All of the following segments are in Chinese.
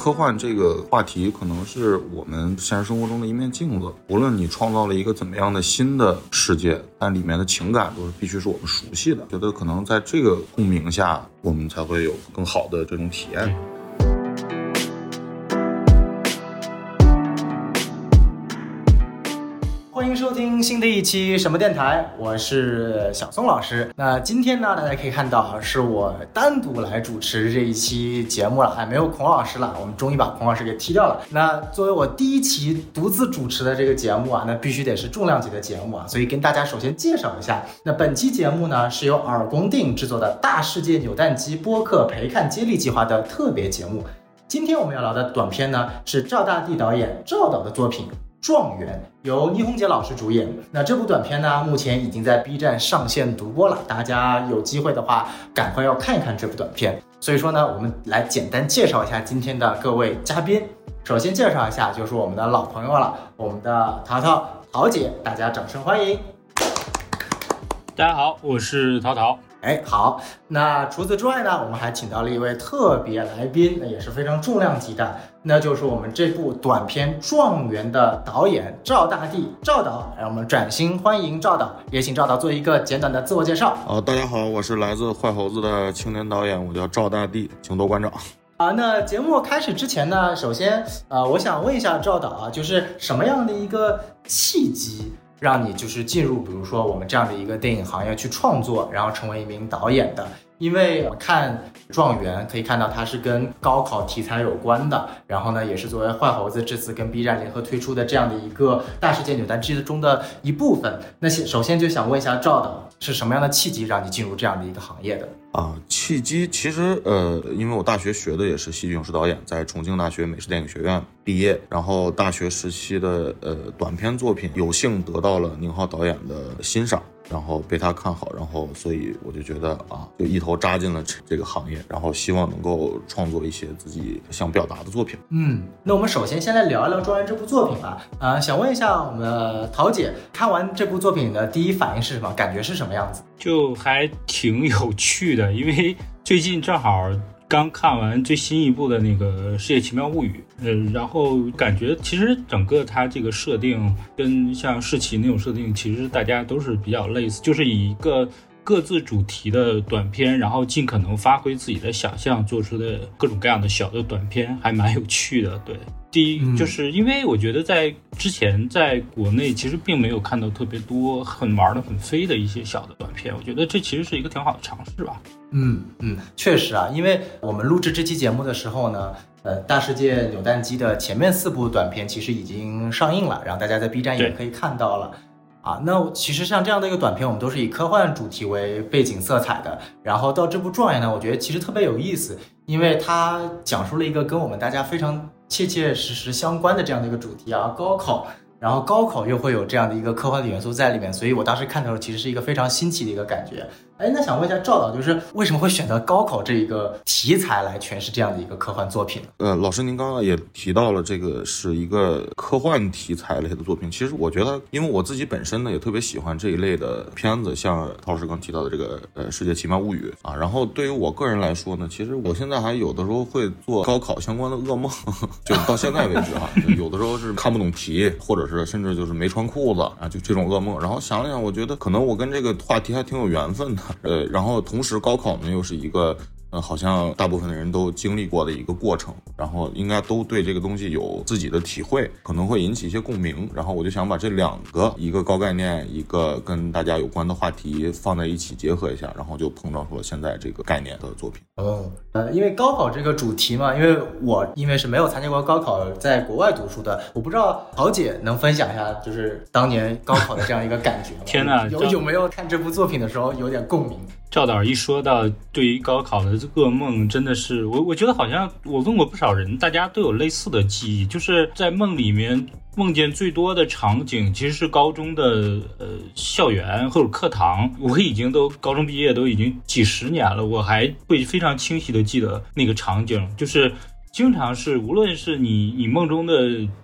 科幻这个话题可能是我们现实生活中的一面镜子。无论你创造了一个怎么样的新的世界，但里面的情感都是必须是我们熟悉的。觉得可能在这个共鸣下，我们才会有更好的这种体验。新的一期什么电台，我是小松老师。那今天呢，大家可以看到是我单独来主持这一期节目了，哎，没有孔老师了，我们终于把孔老师给踢掉了。那作为我第一期独自主持的这个节目啊，那必须得是重量级的节目啊，所以跟大家首先介绍一下，那本期节目呢是由耳光电影制作的大世界扭蛋机播客陪看接力计划的特别节目。今天我们要聊的短片呢是赵大地导演赵导的作品。状元由倪虹洁老师主演。那这部短片呢，目前已经在 B 站上线独播了。大家有机会的话，赶快要看一看这部短片。所以说呢，我们来简单介绍一下今天的各位嘉宾。首先介绍一下，就是我们的老朋友了，我们的淘淘淘姐，大家掌声欢迎。大家好，我是淘淘。哎，好。那除此之外呢，我们还请到了一位特别来宾，那也是非常重量级的，那就是我们这部短片《状元》的导演赵大地赵导。让我们转心欢迎赵导，也请赵导做一个简短的自我介绍。啊，大家好，我是来自坏猴子的青年导演，我叫赵大地，请多关照。啊，那节目开始之前呢，首先呃，我想问一下赵导啊，就是什么样的一个契机？让你就是进入，比如说我们这样的一个电影行业去创作，然后成为一名导演的。因为看《状元》可以看到它是跟高考题材有关的，然后呢，也是作为坏猴子这次跟 B 站联合推出的这样的一个大世界扭蛋机中的一部分。那先首先就想问一下赵导，是什么样的契机让你进入这样的一个行业的？啊，契机其实呃，因为我大学学的也是戏剧影视导演，在重庆大学美术电影学院毕业，然后大学时期的呃短片作品有幸得到了宁浩导演的欣赏。然后被他看好，然后所以我就觉得啊，就一头扎进了这这个行业，然后希望能够创作一些自己想表达的作品。嗯，那我们首先先来聊一聊《庄园》这部作品吧。啊，想问一下我们的陶姐，看完这部作品的第一反应是什么？感觉是什么样子？就还挺有趣的，因为最近正好。刚看完最新一部的那个《世界奇妙物语》，呃，然后感觉其实整个它这个设定跟像世奇那种设定，其实大家都是比较类似，就是以一个各自主题的短片，然后尽可能发挥自己的想象做出的各种各样的小的短片，还蛮有趣的。对，第一就是因为我觉得在之前在国内其实并没有看到特别多很玩的很飞的一些小的短片，我觉得这其实是一个挺好的尝试吧。嗯嗯，确实啊，因为我们录制这期节目的时候呢，呃，大世界扭蛋机的前面四部短片其实已经上映了，然后大家在 B 站也可以看到了。啊，那其实像这样的一个短片，我们都是以科幻主题为背景色彩的。然后到这部状元呢，我觉得其实特别有意思，因为它讲述了一个跟我们大家非常切切实实相关的这样的一个主题啊，高考。然后高考又会有这样的一个科幻的元素在里面，所以我当时看的时候其实是一个非常新奇的一个感觉。哎，那想问一下赵导，就是为什么会选择高考这一个题材来诠释这样的一个科幻作品？呃，老师您刚刚也提到了这个是一个科幻题材类的作品。其实我觉得，因为我自己本身呢也特别喜欢这一类的片子，像陶老师刚提到的这个呃《世界奇妙物语》啊。然后对于我个人来说呢，其实我现在还有的时候会做高考相关的噩梦，就到现在为止哈，有的时候是看不懂题，或者是甚至就是没穿裤子啊，就这种噩梦。然后想了想，我觉得可能我跟这个话题还挺有缘分的。呃，然后同时高考呢又是一个。呃，好像大部分的人都经历过的一个过程，然后应该都对这个东西有自己的体会，可能会引起一些共鸣。然后我就想把这两个，一个高概念，一个跟大家有关的话题放在一起结合一下，然后就碰撞出了现在这个概念的作品。哦，呃，因为高考这个主题嘛，因为我因为是没有参加过高考，在国外读书的，我不知道桃姐能分享一下，就是当年高考的这样一个感觉吗？天哪，有有没有看这部作品的时候有点共鸣？赵导一说到对于高考的噩梦，真的是我我觉得好像我问过不少人，大家都有类似的记忆，就是在梦里面梦见最多的场景其实是高中的呃校园或者课堂。我已经都高中毕业都已经几十年了，我还会非常清晰的记得那个场景，就是经常是无论是你你梦中的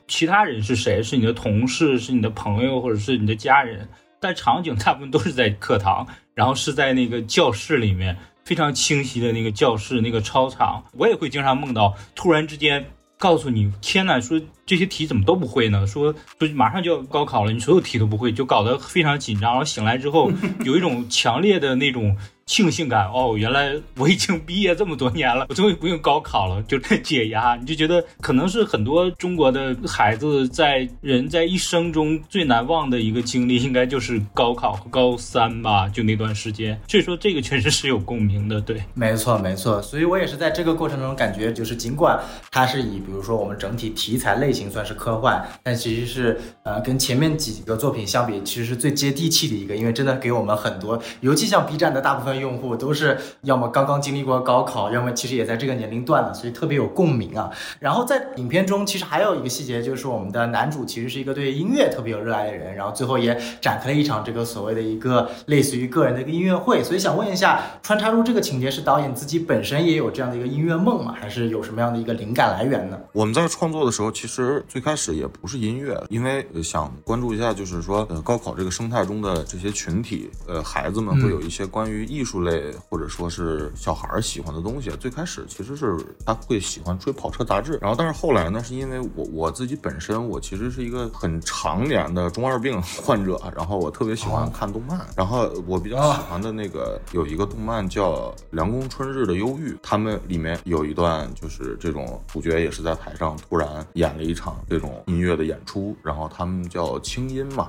其他人是谁，是你的同事，是你的朋友，或者是你的家人。但场景大部分都是在课堂，然后是在那个教室里面，非常清晰的那个教室那个操场。我也会经常梦到，突然之间告诉你，天呐，说这些题怎么都不会呢？说说马上就要高考了，你所有题都不会，就搞得非常紧张。然后醒来之后，有一种强烈的那种。庆幸感哦，原来我已经毕业这么多年了，我终于不用高考了，就解压。你就觉得可能是很多中国的孩子在人在一生中最难忘的一个经历，应该就是高考和高三吧，就那段时间。所以说这个确实是有共鸣的，对，没错没错。所以我也是在这个过程中感觉，就是尽管它是以比如说我们整体题材类型算是科幻，但其实是呃跟前面几个作品相比，其实是最接地气的一个，因为真的给我们很多，尤其像 B 站的大部分。用户都是要么刚刚经历过高考，要么其实也在这个年龄段了，所以特别有共鸣啊。然后在影片中，其实还有一个细节，就是我们的男主其实是一个对音乐特别有热爱的人，然后最后也展开了一场这个所谓的一个类似于个人的一个音乐会。所以想问一下，穿插入这个情节是导演自己本身也有这样的一个音乐梦吗？还是有什么样的一个灵感来源呢？我们在创作的时候，其实其实最开始也不是音乐，因为想关注一下，就是说呃高考这个生态中的这些群体，呃孩子们会有一些关于艺。术类或者说是小孩儿喜欢的东西，最开始其实是他会喜欢追跑车杂志，然后但是后来呢，是因为我我自己本身我其实是一个很常年的中二病患者，然后我特别喜欢看动漫，然后我比较喜欢的那个有一个动漫叫《凉宫春日的忧郁》，他们里面有一段就是这种主角也是在台上突然演了一场这种音乐的演出，然后他们叫清音嘛。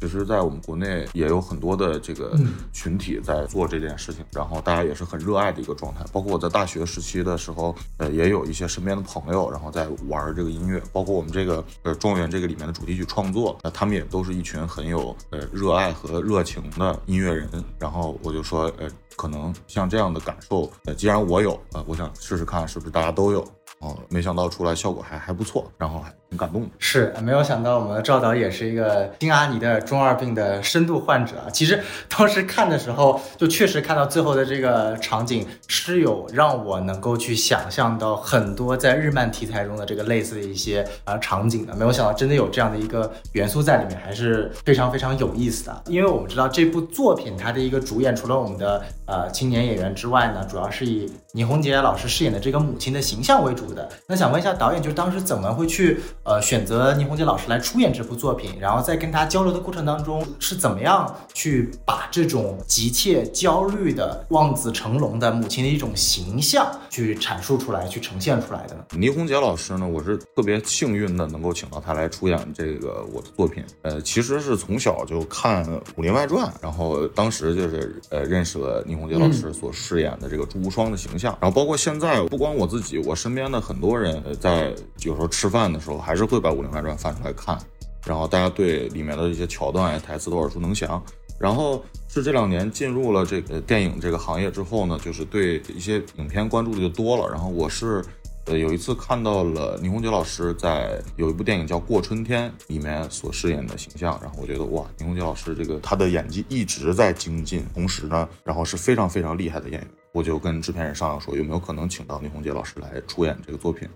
其实，在我们国内也有很多的这个群体在做这件事情，然后大家也是很热爱的一个状态。包括我在大学时期的时候，呃，也有一些身边的朋友，然后在玩这个音乐。包括我们这个呃状元这个里面的主题曲创作，那他们也都是一群很有呃热爱和热情的音乐人。然后我就说，呃，可能像这样的感受，呃，既然我有，呃，我想试试看是不是大家都有。哦，没想到出来效果还还不错，然后还挺感动的。是，没有想到我们的赵导也是一个金阿尼的中二病的深度患者啊。其实当时看的时候，就确实看到最后的这个场景，是有让我能够去想象到很多在日漫题材中的这个类似的一些啊场景的。没有想到真的有这样的一个元素在里面，还是非常非常有意思的。因为我们知道这部作品它的一个主演，除了我们的呃青年演员之外呢，主要是以倪虹洁老师饰演的这个母亲的形象为主。的那想问一下导演，就当时怎么会去呃选择倪虹洁老师来出演这部作品？然后在跟他交流的过程当中，是怎么样去把这种急切焦虑的望子成龙的母亲的一种形象去阐述出来、去呈现出来的呢？倪虹洁老师呢，我是特别幸运的能够请到他来出演这个我的作品。呃，其实是从小就看《武林外传》，然后当时就是呃认识了倪虹洁老师所饰演的这个朱无双的形象。然后包括现在，不光我自己，我身边的。很多人在有时候吃饭的时候，还是会把《武林外传》翻出来看，然后大家对里面的一些桥段、台词都耳熟能详。然后是这两年进入了这个电影这个行业之后呢，就是对一些影片关注的就多了。然后我是呃有一次看到了倪虹洁老师在有一部电影叫《过春天》里面所饰演的形象，然后我觉得哇，倪虹洁老师这个她的演技一直在精进，同时呢，然后是非常非常厉害的演员。我就跟制片人商量说，有没有可能请到倪虹洁老师来出演这个作品？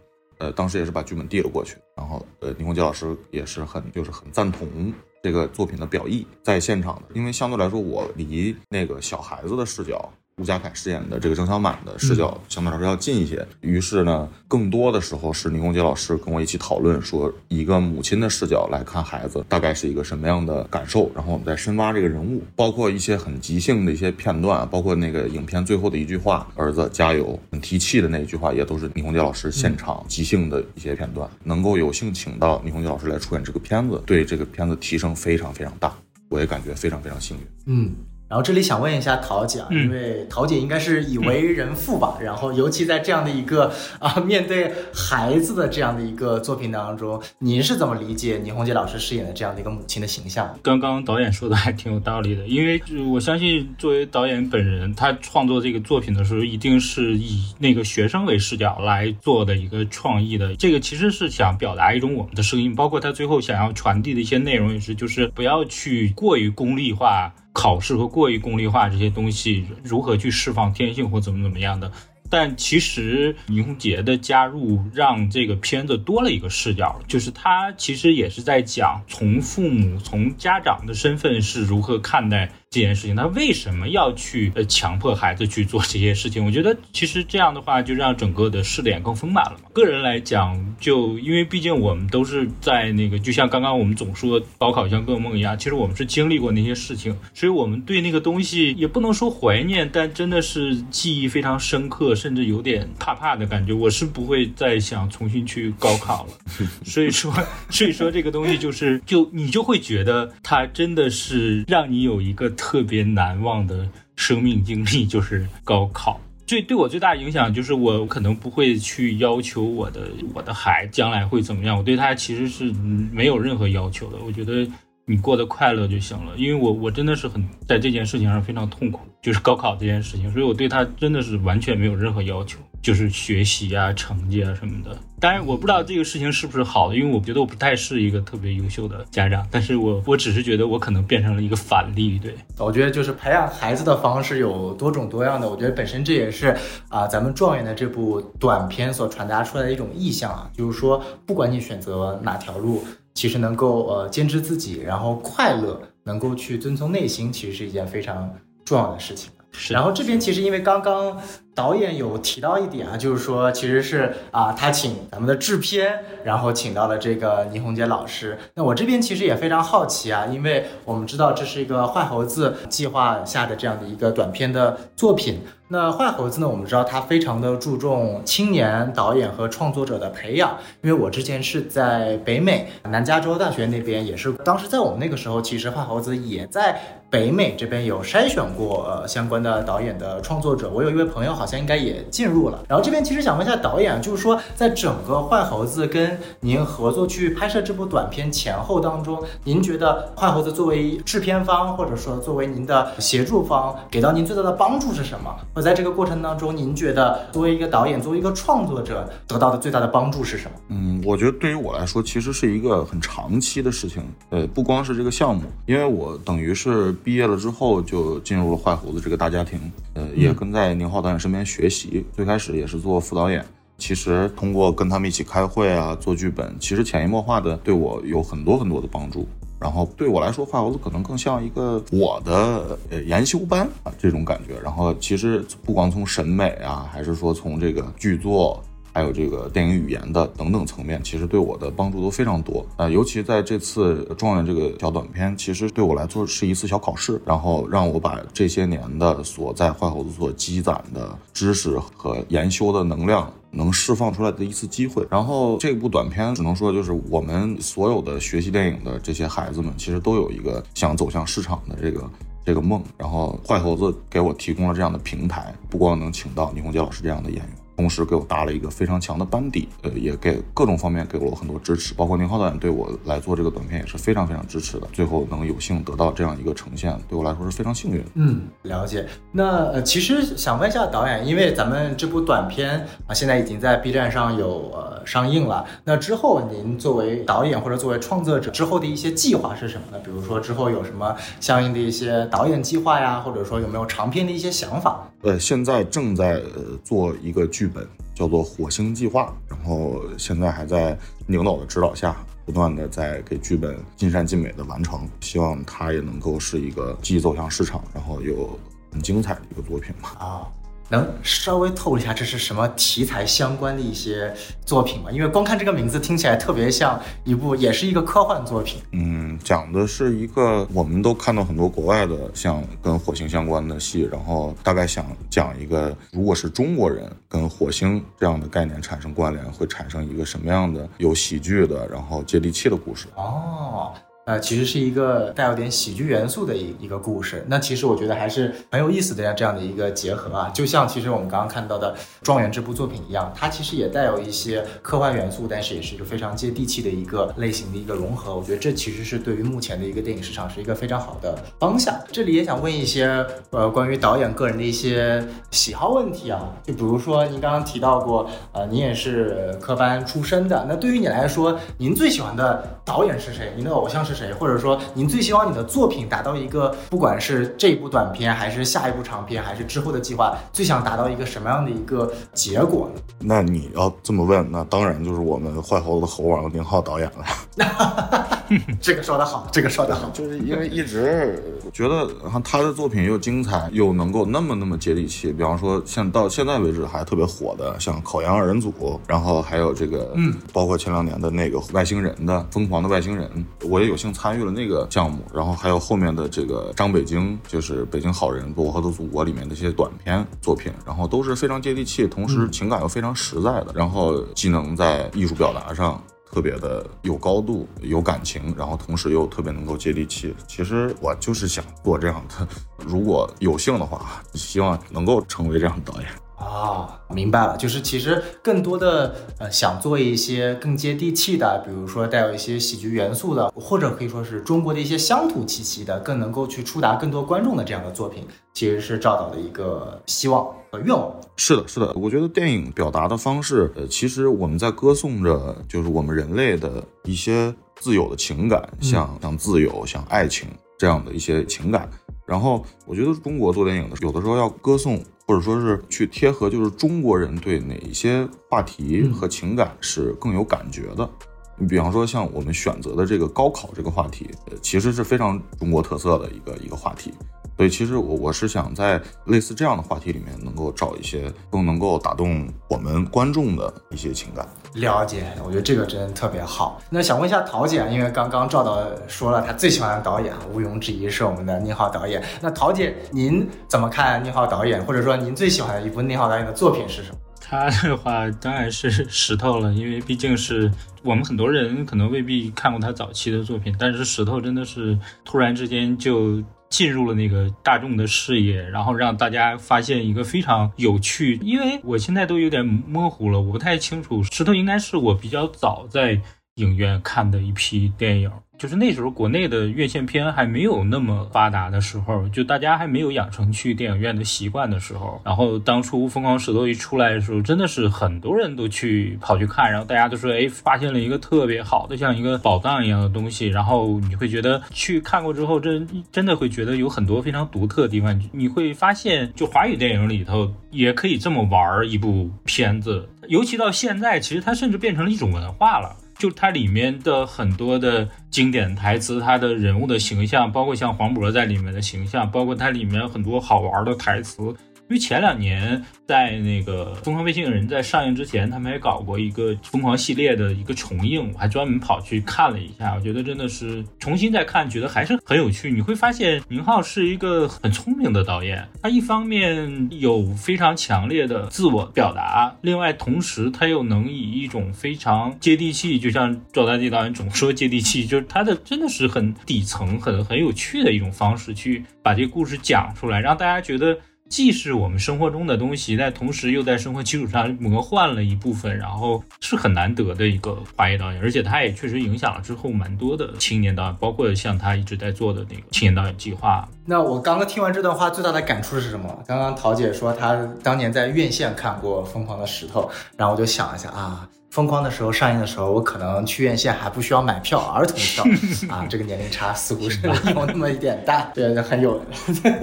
呃，当时也是把剧本递了过去，然后呃，倪虹洁老师也是很就是很赞同这个作品的表意，在现场的，因为相对来说我离那个小孩子的视角。吴家凯饰演的这个郑小满的视角相对来说要近一些，于是呢，更多的时候是倪虹洁老师跟我一起讨论，说一个母亲的视角来看孩子，大概是一个什么样的感受，然后我们再深挖这个人物，包括一些很即兴的一些片段，包括那个影片最后的一句话“儿子加油”，很提气的那一句话，也都是倪虹洁老师现场即兴的一些片段。能够有幸请到倪虹洁老师来出演这个片子，对这个片子提升非常非常大，我也感觉非常非常幸运。嗯。然后这里想问一下桃姐啊，因为桃姐应该是已为人父吧，然后尤其在这样的一个啊面对孩子的这样的一个作品当中，您是怎么理解倪虹洁老师饰演的这样的一个母亲的形象？刚刚导演说的还挺有道理的，因为我相信作为导演本人，他创作这个作品的时候，一定是以那个学生为视角来做的一个创意的。这个其实是想表达一种我们的声音，包括他最后想要传递的一些内容也是，就是不要去过于功利化。考试和过于功利化这些东西如何去释放天性或怎么怎么样的？但其实倪虹洁的加入让这个片子多了一个视角，就是他其实也是在讲从父母从家长的身份是如何看待这件事情，他为什么要去呃强迫孩子去做这些事情？我觉得其实这样的话，就让整个的试点更丰满了嘛。个人来讲，就因为毕竟我们都是在那个，就像刚刚我们总说高考像噩梦一样，其实我们是经历过那些事情，所以我们对那个东西也不能说怀念，但真的是记忆非常深刻，甚至有点怕怕的感觉。我是不会再想重新去高考了。所以说，所以说这个东西就是，就你就会觉得它真的是让你有一个。特别难忘的生命经历就是高考，最对我最大影响就是我可能不会去要求我的我的孩将来会怎么样，我对他其实是没有任何要求的。我觉得你过得快乐就行了，因为我我真的是很在这件事情上非常痛苦，就是高考这件事情，所以我对他真的是完全没有任何要求。就是学习啊、成绩啊什么的。当然，我不知道这个事情是不是好的，因为我觉得我不太是一个特别优秀的家长。但是我我只是觉得我可能变成了一个反例。对，我觉得就是培养孩子的方式有多种多样的。我觉得本身这也是啊，咱们状元的这部短片所传达出来的一种意向啊，就是说，不管你选择哪条路，其实能够呃坚持自己，然后快乐，能够去遵从内心，其实是一件非常重要的事情。然后这边其实因为刚刚导演有提到一点啊，就是说其实是啊，他请咱们的制片，然后请到了这个倪虹洁老师。那我这边其实也非常好奇啊，因为我们知道这是一个坏猴子计划下的这样的一个短片的作品。那坏猴子呢，我们知道他非常的注重青年导演和创作者的培养。因为我之前是在北美南加州大学那边，也是当时在我们那个时候，其实坏猴子也在。北美这边有筛选过呃相关的导演的创作者，我有一位朋友好像应该也进入了。然后这边其实想问一下导演，就是说在整个坏猴子跟您合作去拍摄这部短片前后当中，您觉得坏猴子作为制片方或者说作为您的协助方，给到您最大的帮助是什么？或在这个过程当中，您觉得作为一个导演，作为一个创作者，得到的最大的帮助是什么？嗯，我觉得对于我来说，其实是一个很长期的事情。呃，不光是这个项目，因为我等于是。毕业了之后就进入了坏猴子这个大家庭，呃，也跟在宁浩导演身边边学习。最开始也是做副导演，其实通过跟他们一起开会啊，做剧本，其实潜移默化的对我有很多很多的帮助。然后对我来说，画猴子可能更像一个我的呃研修班啊这种感觉。然后其实不光从审美啊，还是说从这个剧作。还有这个电影语言的等等层面，其实对我的帮助都非常多。呃，尤其在这次状元这个小短片，其实对我来说是一次小考试，然后让我把这些年的所在坏猴子所积攒的知识和研修的能量能释放出来的一次机会。然后这部短片只能说，就是我们所有的学习电影的这些孩子们，其实都有一个想走向市场的这个这个梦。然后坏猴子给我提供了这样的平台，不光能请到倪虹洁老师这样的演员。同时给我搭了一个非常强的班底，呃，也给各种方面给了我很多支持，包括宁浩导演对我来做这个短片也是非常非常支持的。最后能有幸得到这样一个呈现，对我来说是非常幸运。嗯，了解。那呃，其实想问一下导演，因为咱们这部短片啊，现在已经在 B 站上有呃上映了。那之后您作为导演或者作为创作者之后的一些计划是什么呢？比如说之后有什么相应的一些导演计划呀，或者说有没有长篇的一些想法？呃，现在正在呃做一个剧本，叫做《火星计划》，然后现在还在领导的指导下，不断的在给剧本尽善尽美的完成，希望它也能够是一个既走向市场，然后又很精彩的一个作品吧。啊。能稍微透露一下这是什么题材相关的一些作品吗？因为光看这个名字听起来特别像一部，也是一个科幻作品。嗯，讲的是一个，我们都看到很多国外的像跟火星相关的戏，然后大概想讲一个，如果是中国人跟火星这样的概念产生关联，会产生一个什么样的有喜剧的，然后接地气的故事。哦。呃，其实是一个带有点喜剧元素的一一个故事。那其实我觉得还是很有意思的这样这样的一个结合啊，就像其实我们刚刚看到的《状元》这部作品一样，它其实也带有一些科幻元素，但是也是一个非常接地气的一个类型的一个融合。我觉得这其实是对于目前的一个电影市场是一个非常好的方向。这里也想问一些呃关于导演个人的一些喜好问题啊，就比如说您刚刚提到过，呃，您也是科班出身的，那对于你来说，您最喜欢的导演是谁？您的偶像是？是谁？或者说您最希望你的作品达到一个，不管是这一部短片，还是下一部长片，还是之后的计划，最想达到一个什么样的一个结果呢？那你要这么问，那当然就是我们坏猴子猴王宁浩导演了。这个说得好，这个说得好，就是因为一直觉得他的作品又精彩，又能够那么那么接地气。比方说，像到现在为止还特别火的，像《烤羊二人组》，然后还有这个，嗯，包括前两年的那个外星人的《疯狂的外星人》，我也有幸参与了那个项目。然后还有后面的这个张北京，就是《北京好人》《我和的祖国》里面的一些短片作品，然后都是非常接地气，同时情感又非常实在的，然后既能在艺术表达上。特别的有高度、有感情，然后同时又特别能够接地气。其实我就是想做这样的，如果有幸的话，希望能够成为这样的导演。啊，明白了，就是其实更多的呃想做一些更接地气的，比如说带有一些喜剧元素的，或者可以说是中国的一些乡土气息的，更能够去触达更多观众的这样的作品，其实是赵导的一个希望和愿望。是的，是的，我觉得电影表达的方式，呃，其实我们在歌颂着就是我们人类的一些自由的情感，像像自由、像爱情这样的一些情感。然后我觉得中国做电影的，有的时候要歌颂。或者说是去贴合，就是中国人对哪一些话题和情感是更有感觉的。你比方说，像我们选择的这个高考这个话题，呃，其实是非常中国特色的一个一个话题。所以，其实我我是想在类似这样的话题里面，能够找一些更能够打动我们观众的一些情感。了解，我觉得这个真的特别好。那想问一下陶姐，因为刚刚赵导说了，他最喜欢的导演毋庸置疑是我们的宁浩导演。那陶姐，您怎么看宁浩导演？或者说您最喜欢的一部宁浩导演的作品是什么？他的话当然是石头了，因为毕竟是我们很多人可能未必看过他早期的作品，但是石头真的是突然之间就。进入了那个大众的视野，然后让大家发现一个非常有趣。因为我现在都有点模糊了，我不太清楚。石头应该是我比较早在影院看的一批电影。就是那时候国内的院线片还没有那么发达的时候，就大家还没有养成去电影院的习惯的时候。然后当初《疯狂石头》一出来的时候，真的是很多人都去跑去看，然后大家都说，哎，发现了一个特别好的，像一个宝藏一样的东西。然后你会觉得去看过之后，真真的会觉得有很多非常独特的地方。你会发现，就华语电影里头也可以这么玩一部片子，尤其到现在，其实它甚至变成了一种文化了。就它里面的很多的经典台词，它的人物的形象，包括像黄渤在里面的形象，包括它里面很多好玩的台词。因为前两年在那个《疯狂外星人》在上映之前，他们还搞过一个疯狂系列的一个重映，我还专门跑去看了一下。我觉得真的是重新再看，觉得还是很有趣。你会发现宁浩是一个很聪明的导演，他一方面有非常强烈的自我表达，另外同时他又能以一种非常接地气，就像赵大地导演总说接地气，就是他的真的是很底层、很很有趣的一种方式去把这个故事讲出来，让大家觉得。既是我们生活中的东西，但同时又在生活基础上 魔幻了一部分，然后是很难得的一个华裔导演，而且他也确实影响了之后蛮多的青年导演，包括像他一直在做的那个青年导演计划。那我刚刚听完这段话，最大的感触是什么？刚刚桃姐说她当年在院线看过《疯狂的石头》，然后我就想一下啊。疯狂的时候上映的时候，我可能去院线还不需要买票，儿童票啊，这个年龄差似乎是有那么一点大，对，很有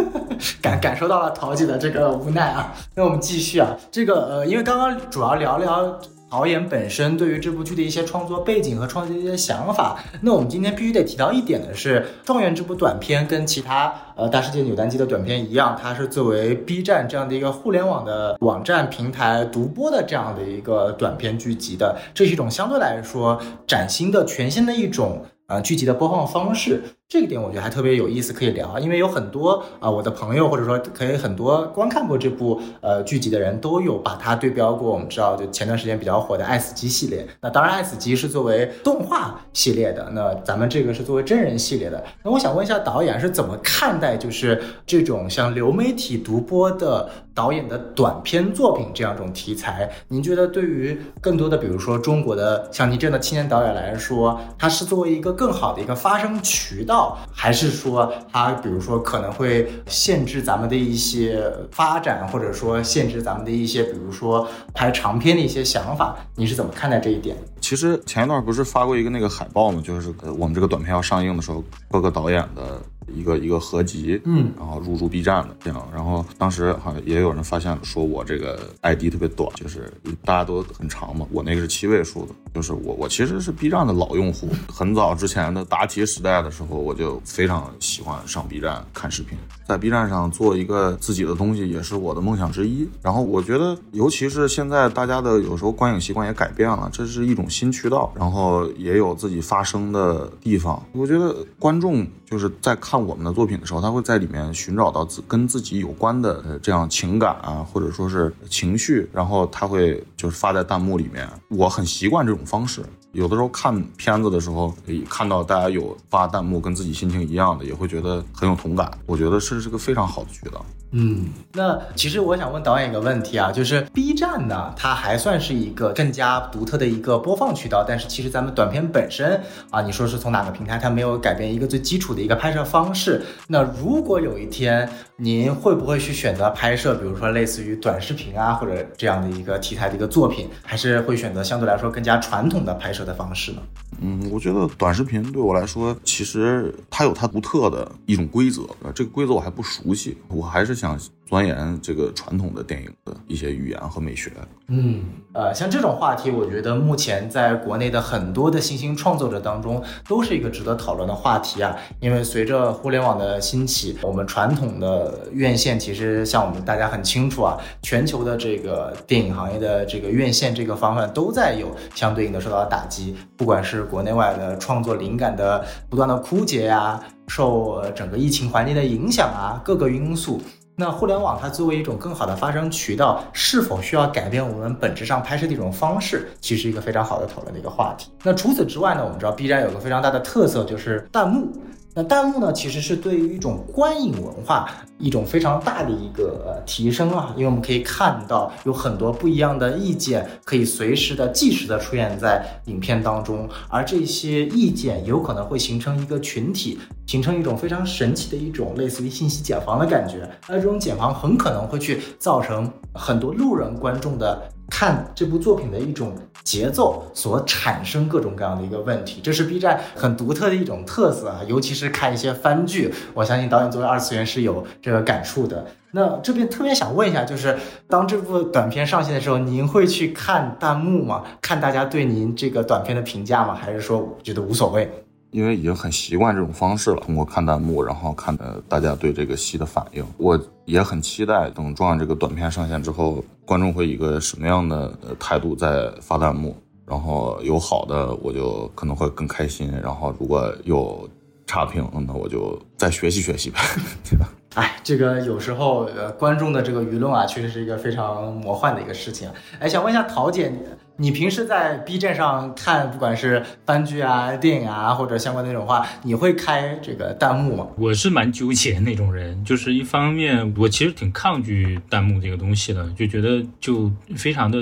感感受到了桃姐的这个无奈啊。那我们继续啊，这个呃，因为刚刚主要聊聊。导演本身对于这部剧的一些创作背景和创作的一些想法，那我们今天必须得提到一点的是，《状元》这部短片跟其他呃大世界扭蛋机的短片一样，它是作为 B 站这样的一个互联网的网站平台独播的这样的一个短片剧集的，这是一种相对来说崭新的、全新的一种呃剧集的播放方式。这个点我觉得还特别有意思，可以聊，因为有很多啊，我的朋友或者说可以很多观看过这部呃剧集的人都有把它对标过。我们知道，就前段时间比较火的《爱死机》系列，那当然《爱死机》是作为动画系列的，那咱们这个是作为真人系列的。那我想问一下导演是怎么看待就是这种像流媒体独播的导演的短片作品这样一种题材？您觉得对于更多的比如说中国的像您这样的青年导演来说，它是作为一个更好的一个发声渠道？还是说它比如说可能会限制咱们的一些发展，或者说限制咱们的一些比如说拍长片的一些想法？你是怎么看待这一点？其实前一段不是发过一个那个海报吗？就是我们这个短片要上映的时候，各个导演的一个一个合集，嗯，然后入驻 B 站的这样，然后当时好像也有人发现说我这个 ID 特别短，就是大家都很长嘛，我那个是七位数的，就是我我其实是 B 站的老用户，很早之前的答题时代的时候，我就非常喜欢上 B 站看视频，在 B 站上做一个自己的东西也是我的梦想之一。然后我觉得，尤其是现在大家的有时候观影习惯也改变了，这是一种新渠道，然后也有自己发声的地方。我觉得观众就是在看我们的作品的时候，他会在里面寻找到自跟自己有关的这样情感啊，或者说是情绪，然后他会就是发在弹幕里面。我很习惯这种方式。有的时候看片子的时候，看到大家有发弹幕跟自己心情一样的，也会觉得很有同感。我觉得这是个非常好的渠道。嗯，那其实我想问导演一个问题啊，就是 B 站呢，它还算是一个更加独特的一个播放渠道，但是其实咱们短片本身啊，你说是从哪个平台，它没有改变一个最基础的一个拍摄方式。那如果有一天您会不会去选择拍摄，比如说类似于短视频啊，或者这样的一个题材的一个作品，还是会选择相对来说更加传统的拍摄的方式呢？嗯，我觉得短视频对我来说，其实它有它独特的一种规则，呃这个规则我还不熟悉，我还是想钻研这个传统的电影的一些语言和美学。嗯，呃，像这种话题，我觉得目前在国内的很多的新兴创作者当中，都是一个值得讨论的话题啊。因为随着互联网的兴起，我们传统的院线其实像我们大家很清楚啊，全球的这个电影行业的这个院线这个方面都在有相对应的受到打击，不管是国内外的创作灵感的不断的枯竭呀、受整个疫情环境的影响啊，各个因素。那互联网它作为一种更好的发声渠道，是否需要改变我们本质上拍摄的一种方式，其实一个非常好的讨论的一个话题。那除此之外呢，我们知道 B 站有个非常大的特色就是弹幕。那弹幕呢，其实是对于一种观影文化一种非常大的一个提升啊，因为我们可以看到有很多不一样的意见，可以随时的、即时的出现在影片当中，而这些意见有可能会形成一个群体，形成一种非常神奇的一种类似于信息茧房的感觉，而这种茧房很可能会去造成很多路人观众的。看这部作品的一种节奏所产生各种各样的一个问题，这是 B 站很独特的一种特色啊，尤其是看一些番剧，我相信导演作为二次元是有这个感触的。那这边特别想问一下，就是当这部短片上线的时候，您会去看弹幕吗？看大家对您这个短片的评价吗？还是说觉得无所谓？因为已经很习惯这种方式了，通过看弹幕，然后看呃大家对这个戏的反应，我也很期待等撞这个短片上线之后，观众会以一个什么样的态度在发弹幕，然后有好的我就可能会更开心，然后如果有差评，那我就再学习学习呗，对吧？哎，这个有时候呃，观众的这个舆论啊，确实是一个非常魔幻的一个事情。哎，想问一下桃姐，你你平时在 B 站上看，不管是番剧啊、电影啊，或者相关的那种话，你会开这个弹幕吗？我是蛮纠结那种人，就是一方面我其实挺抗拒弹幕这个东西的，就觉得就非常的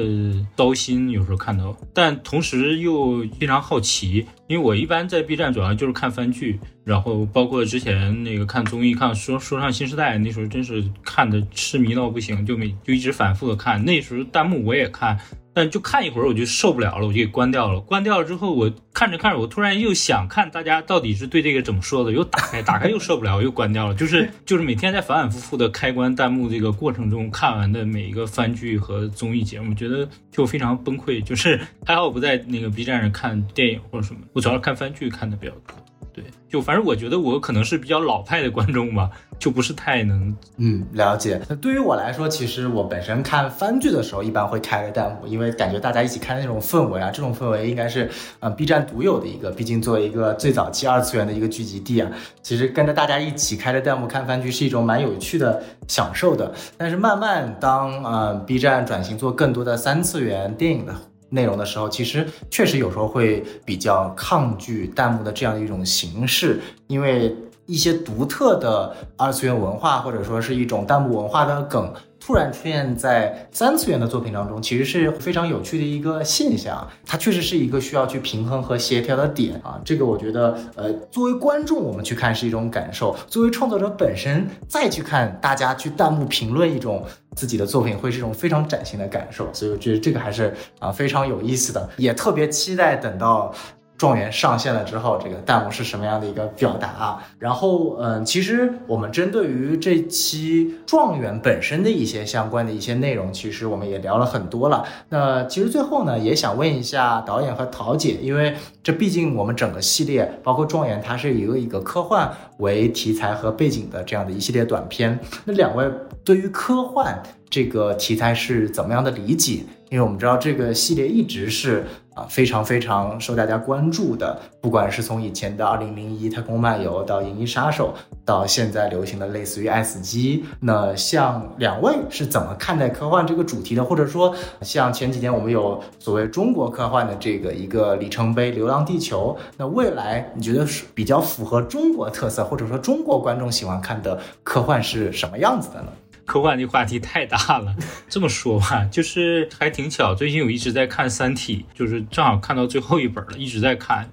糟心，有时候看到，但同时又非常好奇，因为我一般在 B 站主要就是看番剧，然后包括之前那个看综艺，看说说唱新时代，那时候真是看的痴迷到不行，就没就一直反复的看，那时候弹幕我也看。但就看一会儿我就受不了了，我就给关掉了。关掉了之后，我看着看着，我突然又想看大家到底是对这个怎么说的，又打开，打开又受不了，又关掉了。就是 就是每天在反反复复的开关弹幕这个过程中，看完的每一个番剧和综艺节目，觉得就非常崩溃。就是还好我不在那个 B 站上看电影或者什么，我主要是看番剧看的比较多。对，就反正我觉得我可能是比较老派的观众吧，就不是太能嗯了解。那对于我来说，其实我本身看番剧的时候，一般会开个弹幕，因为感觉大家一起看那种氛围啊，这种氛围应该是呃 B 站独有的一个，毕竟作为一个最早期二次元的一个聚集地啊，其实跟着大家一起开着弹幕看番剧是一种蛮有趣的享受的。但是慢慢当呃 B 站转型做更多的三次元电影的。内容的时候，其实确实有时候会比较抗拒弹幕的这样的一种形式，因为一些独特的二次元文化，或者说是一种弹幕文化的梗。突然出现在三次元的作品当中，其实是非常有趣的一个现象。它确实是一个需要去平衡和协调的点啊。这个我觉得，呃，作为观众我们去看是一种感受；作为创作者本身再去看，大家去弹幕评论一种自己的作品，会是一种非常崭新的感受。所以我觉得这个还是啊非常有意思的，也特别期待等到。状元上线了之后，这个弹幕是什么样的一个表达啊？然后，嗯，其实我们针对于这期状元本身的一些相关的一些内容，其实我们也聊了很多了。那其实最后呢，也想问一下导演和桃姐，因为这毕竟我们整个系列，包括状元，它是一个一个科幻为题材和背景的这样的一系列短片。那两位对于科幻这个题材是怎么样的理解？因为我们知道这个系列一直是啊非常非常受大家关注的，不管是从以前的《二零零一太空漫游》到《银翼杀手》，到现在流行的类似于《爱死机》，那像两位是怎么看待科幻这个主题的？或者说，像前几天我们有所谓中国科幻的这个一个里程碑《流浪地球》，那未来你觉得是比较符合中国特色，或者说中国观众喜欢看的科幻是什么样子的呢？科幻这话题太大了，这么说吧，就是还挺巧，最近我一直在看《三体》，就是正好看到最后一本了，一直在看。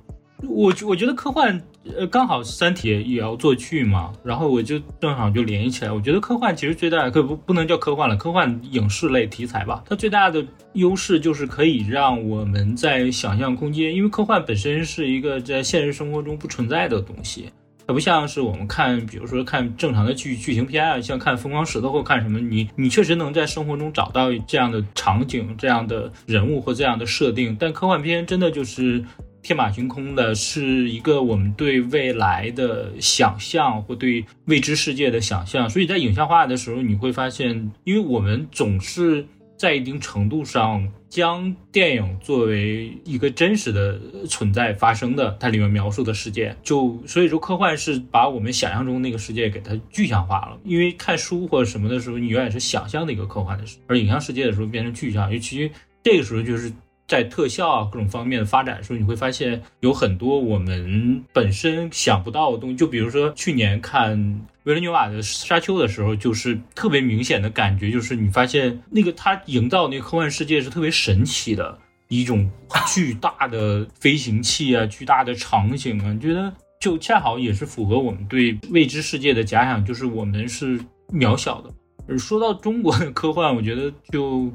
我我觉得科幻，呃，刚好《三体》也要做剧嘛，然后我就正好就联系起来。我觉得科幻其实最大的可不不能叫科幻了，科幻影视类题材吧，它最大的优势就是可以让我们在想象空间，因为科幻本身是一个在现实生活中不存在的东西。它不像是我们看，比如说看正常的剧剧情片啊，像看《疯狂石头》或看什么，你你确实能在生活中找到这样的场景、这样的人物或这样的设定。但科幻片真的就是天马行空的，是一个我们对未来的想象或对未知世界的想象。所以在影像化的时候，你会发现，因为我们总是。在一定程度上，将电影作为一个真实的存在发生的，它里面描述的世界，就所以说科幻是把我们想象中那个世界给它具象化了。因为看书或者什么的时候，你永远是想象的一个科幻的事，而影像世界的时候变成具象，尤其这个时候就是在特效啊各种方面的发展的时候，你会发现有很多我们本身想不到的东西。就比如说去年看。维伦纽瓦的《沙丘》的时候，就是特别明显的感觉，就是你发现那个他营造那个科幻世界是特别神奇的一种巨大的飞行器啊，巨大的场景啊，你觉得就恰好也是符合我们对未知世界的假想，就是我们是渺小的。而说到中国的科幻，我觉得就。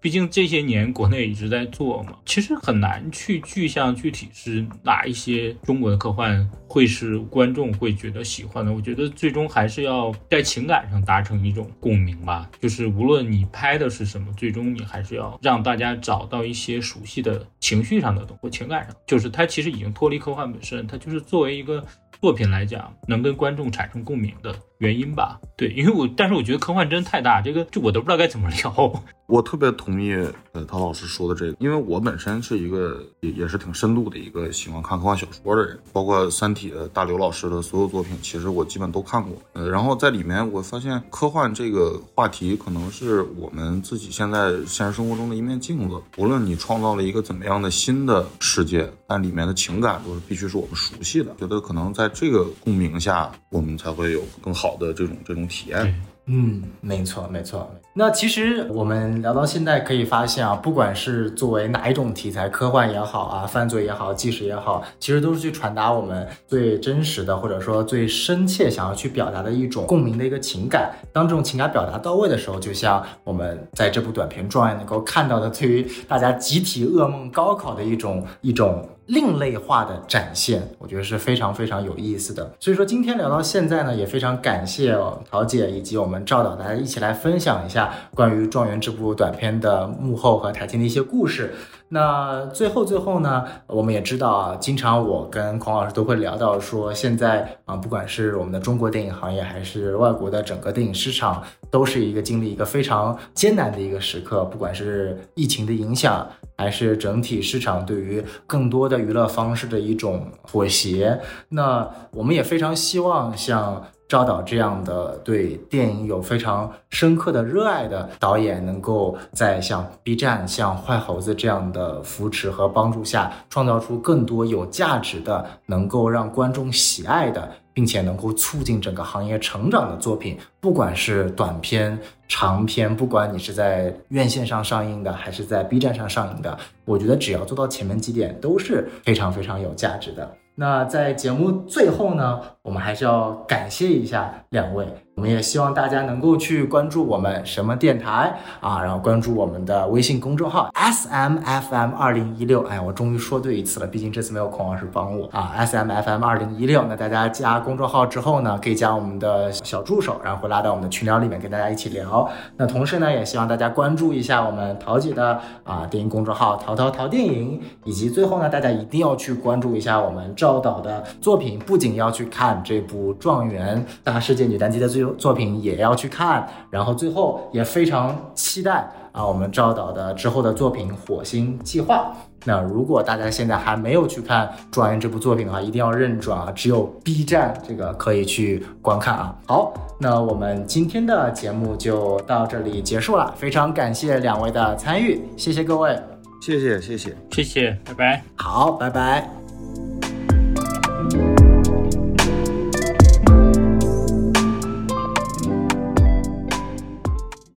毕竟这些年国内一直在做嘛，其实很难去具象具体是哪一些中国的科幻会是观众会觉得喜欢的。我觉得最终还是要在情感上达成一种共鸣吧。就是无论你拍的是什么，最终你还是要让大家找到一些熟悉的情绪上的东或情感上。就是它其实已经脱离科幻本身，它就是作为一个作品来讲，能跟观众产生共鸣的原因吧。对，因为我但是我觉得科幻真的太大，这个就我都不知道该怎么聊。我特别同意呃陶老师说的这个，因为我本身是一个也也是挺深度的一个喜欢看科幻小说的人，包括《三体》的大刘老师的所有作品，其实我基本都看过。呃，然后在里面我发现科幻这个话题可能是我们自己现在现实生活中的一面镜子。无论你创造了一个怎么样的新的世界，但里面的情感都是必须是我们熟悉的。觉得可能在这个共鸣下，我们才会有更好好的这种这种体验。嗯，没错，没错。那其实我们聊到现在，可以发现啊，不管是作为哪一种题材，科幻也好啊，犯罪也好，纪实也好，其实都是去传达我们最真实的，或者说最深切想要去表达的一种共鸣的一个情感。当这种情感表达到位的时候，就像我们在这部短片状元能够看到的，对于大家集体噩梦高考的一种一种。另类化的展现，我觉得是非常非常有意思的。所以说，今天聊到现在呢，也非常感谢陶姐以及我们赵导，大家一起来分享一下关于《状元》这部短片的幕后和台前的一些故事。那最后最后呢，我们也知道啊，经常我跟孔老师都会聊到说，现在啊，不管是我们的中国电影行业，还是外国的整个电影市场，都是一个经历一个非常艰难的一个时刻。不管是疫情的影响，还是整体市场对于更多的娱乐方式的一种妥协，那我们也非常希望像。赵导这样的对电影有非常深刻的热爱的导演，能够在像 B 站、像坏猴子这样的扶持和帮助下，创造出更多有价值的、能够让观众喜爱的，并且能够促进整个行业成长的作品，不管是短片、长片，不管你是在院线上上映的，还是在 B 站上上映的，我觉得只要做到前面几点，都是非常非常有价值的。那在节目最后呢，我们还是要感谢一下两位。我们也希望大家能够去关注我们什么电台啊，然后关注我们的微信公众号 S M F M 二零一六。哎，我终于说对一次了，毕竟这次没有孔老师帮我啊。S M F M 二零一六，那大家加公众号之后呢，可以加我们的小助手，然后会拉到我们的群聊里面跟大家一起聊。那同时呢，也希望大家关注一下我们陶姐的啊电影公众号淘淘淘电影，以及最后呢，大家一定要去关注一下我们赵导的作品，不仅要去看这部《状元大世界女单机》的最作品也要去看，然后最后也非常期待啊，我们赵导的之后的作品《火星计划》。那如果大家现在还没有去看《状元》这部作品的话，一定要认准啊，只有 B 站这个可以去观看啊。好，那我们今天的节目就到这里结束了，非常感谢两位的参与，谢谢各位，谢谢谢谢谢谢，拜拜。好，拜拜。